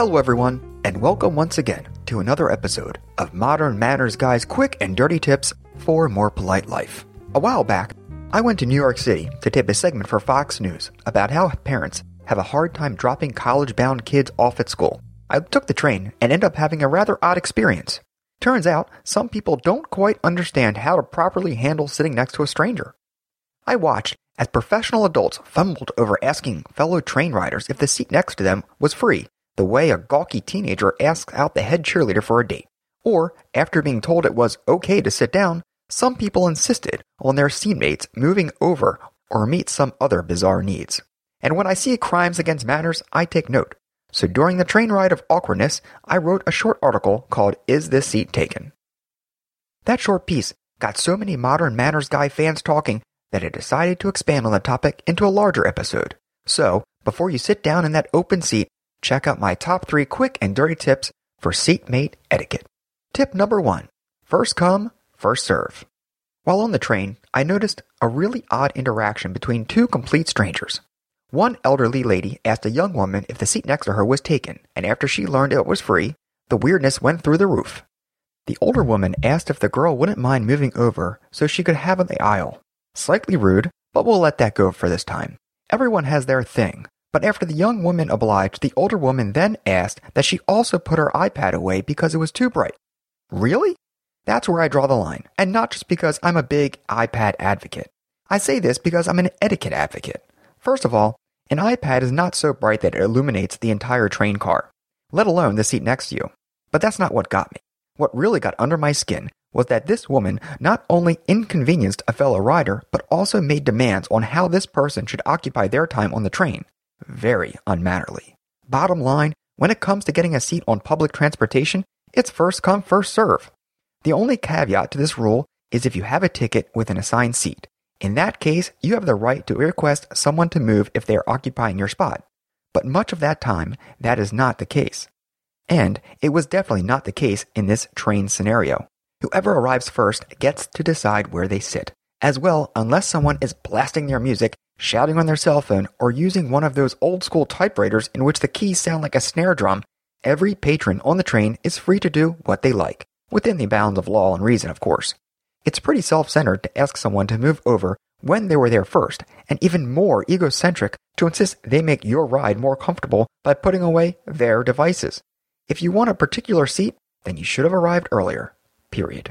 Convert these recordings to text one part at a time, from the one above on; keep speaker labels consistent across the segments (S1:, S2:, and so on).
S1: Hello, everyone, and welcome once again to another episode of Modern Manners Guy's quick and dirty tips for a more polite life. A while back, I went to New York City to tape a segment for Fox News about how parents have a hard time dropping college bound kids off at school. I took the train and ended up having a rather odd experience. Turns out, some people don't quite understand how to properly handle sitting next to a stranger. I watched as professional adults fumbled over asking fellow train riders if the seat next to them was free the way a gawky teenager asks out the head cheerleader for a date. Or, after being told it was okay to sit down, some people insisted on their seatmates moving over or meet some other bizarre needs. And when I see crimes against manners, I take note. So during the train ride of awkwardness, I wrote a short article called Is This Seat Taken? That short piece got so many modern Manners Guy fans talking that I decided to expand on the topic into a larger episode. So, before you sit down in that open seat, check out my top three quick and dirty tips for seatmate etiquette. Tip number one first come, first serve. While on the train, I noticed a really odd interaction between two complete strangers. One elderly lady asked a young woman if the seat next to her was taken, and after she learned it was free, the weirdness went through the roof. The older woman asked if the girl wouldn't mind moving over so she could have the aisle. Slightly rude, but we'll let that go for this time. Everyone has their thing, but after the young woman obliged, the older woman then asked that she also put her iPad away because it was too bright. Really? That's where I draw the line, and not just because I'm a big iPad advocate. I say this because I'm an etiquette advocate. First of all, an iPad is not so bright that it illuminates the entire train car, let alone the seat next to you. But that's not what got me. What really got under my skin was that this woman not only inconvenienced a fellow rider, but also made demands on how this person should occupy their time on the train very unmannerly. Bottom line, when it comes to getting a seat on public transportation, it's first come, first serve. The only caveat to this rule is if you have a ticket with an assigned seat. In that case, you have the right to request someone to move if they are occupying your spot. But much of that time, that is not the case. And it was definitely not the case in this train scenario. Whoever arrives first gets to decide where they sit. As well, unless someone is blasting their music shouting on their cell phone, or using one of those old school typewriters in which the keys sound like a snare drum, every patron on the train is free to do what they like, within the bounds of law and reason, of course. It's pretty self centered to ask someone to move over when they were there first, and even more egocentric to insist they make your ride more comfortable by putting away their devices. If you want a particular seat, then you should have arrived earlier. Period.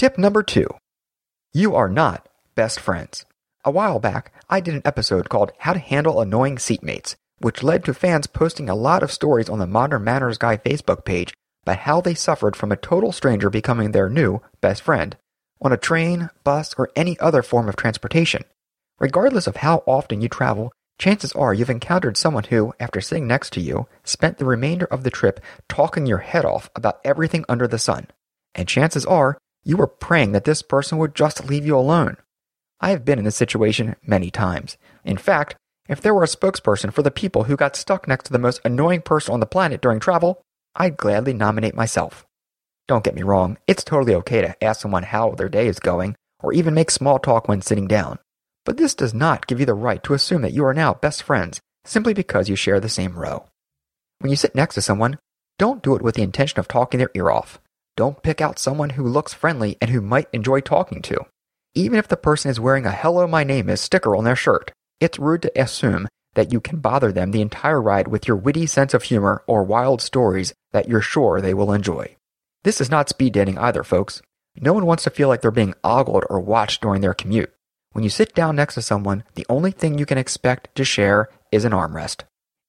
S1: Tip number two You are not best friends. A while back, I did an episode called How to Handle Annoying Seatmates, which led to fans posting a lot of stories on the Modern Manners Guy Facebook page about how they suffered from a total stranger becoming their new best friend on a train, bus, or any other form of transportation. Regardless of how often you travel, chances are you've encountered someone who, after sitting next to you, spent the remainder of the trip talking your head off about everything under the sun. And chances are you were praying that this person would just leave you alone. I have been in this situation many times. In fact, if there were a spokesperson for the people who got stuck next to the most annoying person on the planet during travel, I'd gladly nominate myself. Don't get me wrong, it's totally okay to ask someone how their day is going, or even make small talk when sitting down. But this does not give you the right to assume that you are now best friends simply because you share the same row. When you sit next to someone, don't do it with the intention of talking their ear off. Don't pick out someone who looks friendly and who might enjoy talking to. Even if the person is wearing a Hello, my name is sticker on their shirt, it's rude to assume that you can bother them the entire ride with your witty sense of humor or wild stories that you're sure they will enjoy. This is not speed dating either, folks. No one wants to feel like they're being ogled or watched during their commute. When you sit down next to someone, the only thing you can expect to share is an armrest.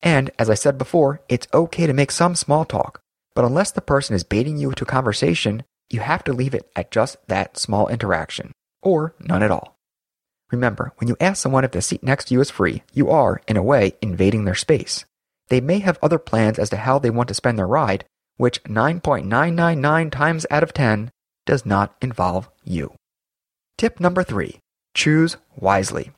S1: And, as I said before, it's okay to make some small talk, but unless the person is baiting you into conversation, you have to leave it at just that small interaction, or none at all. Remember, when you ask someone if the seat next to you is free, you are, in a way, invading their space. They may have other plans as to how they want to spend their ride, which 9.999 times out of 10 does not involve you. Tip number three choose wisely.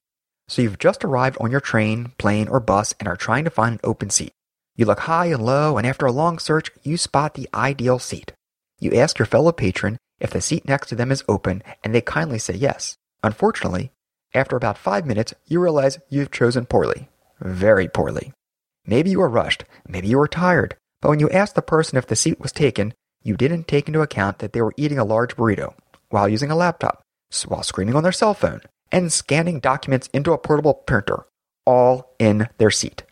S1: So you've just arrived on your train, plane, or bus and are trying to find an open seat. You look high and low, and after a long search, you spot the ideal seat. You ask your fellow patron if the seat next to them is open, and they kindly say yes. Unfortunately, after about five minutes, you realize you've chosen poorly. Very poorly. Maybe you were rushed, maybe you were tired, but when you asked the person if the seat was taken, you didn't take into account that they were eating a large burrito while using a laptop, while screaming on their cell phone, and scanning documents into a portable printer, all in their seat.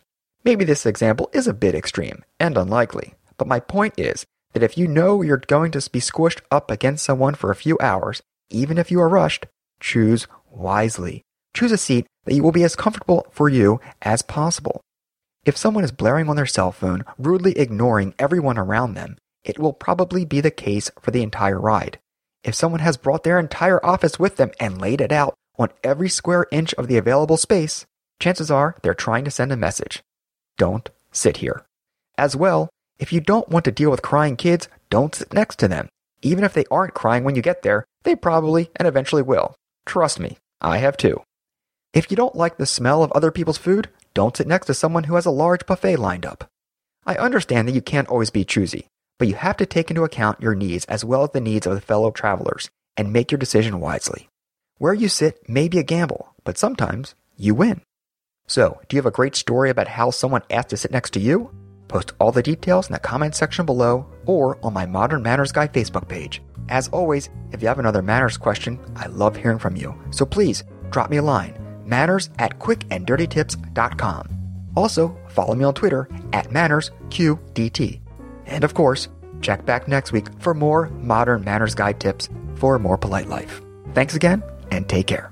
S1: Maybe this example is a bit extreme and unlikely, but my point is that if you know you're going to be squished up against someone for a few hours, even if you are rushed, choose wisely. Choose a seat that you will be as comfortable for you as possible. If someone is blaring on their cell phone, rudely ignoring everyone around them, it will probably be the case for the entire ride. If someone has brought their entire office with them and laid it out on every square inch of the available space, chances are they're trying to send a message. Don't sit here. As well, if you don't want to deal with crying kids, don't sit next to them. Even if they aren't crying when you get there, they probably and eventually will. Trust me, I have too. If you don't like the smell of other people's food, don't sit next to someone who has a large buffet lined up. I understand that you can't always be choosy, but you have to take into account your needs as well as the needs of the fellow travelers and make your decision wisely. Where you sit may be a gamble, but sometimes you win. So, do you have a great story about how someone asked to sit next to you? Post all the details in the comment section below or on my Modern Manners Guy Facebook page. As always, if you have another manners question, I love hearing from you. So please drop me a line manners at quickanddirtytips.com. Also, follow me on Twitter at mannersqdt. And of course, check back next week for more modern manners guide tips for a more polite life. Thanks again, and take care.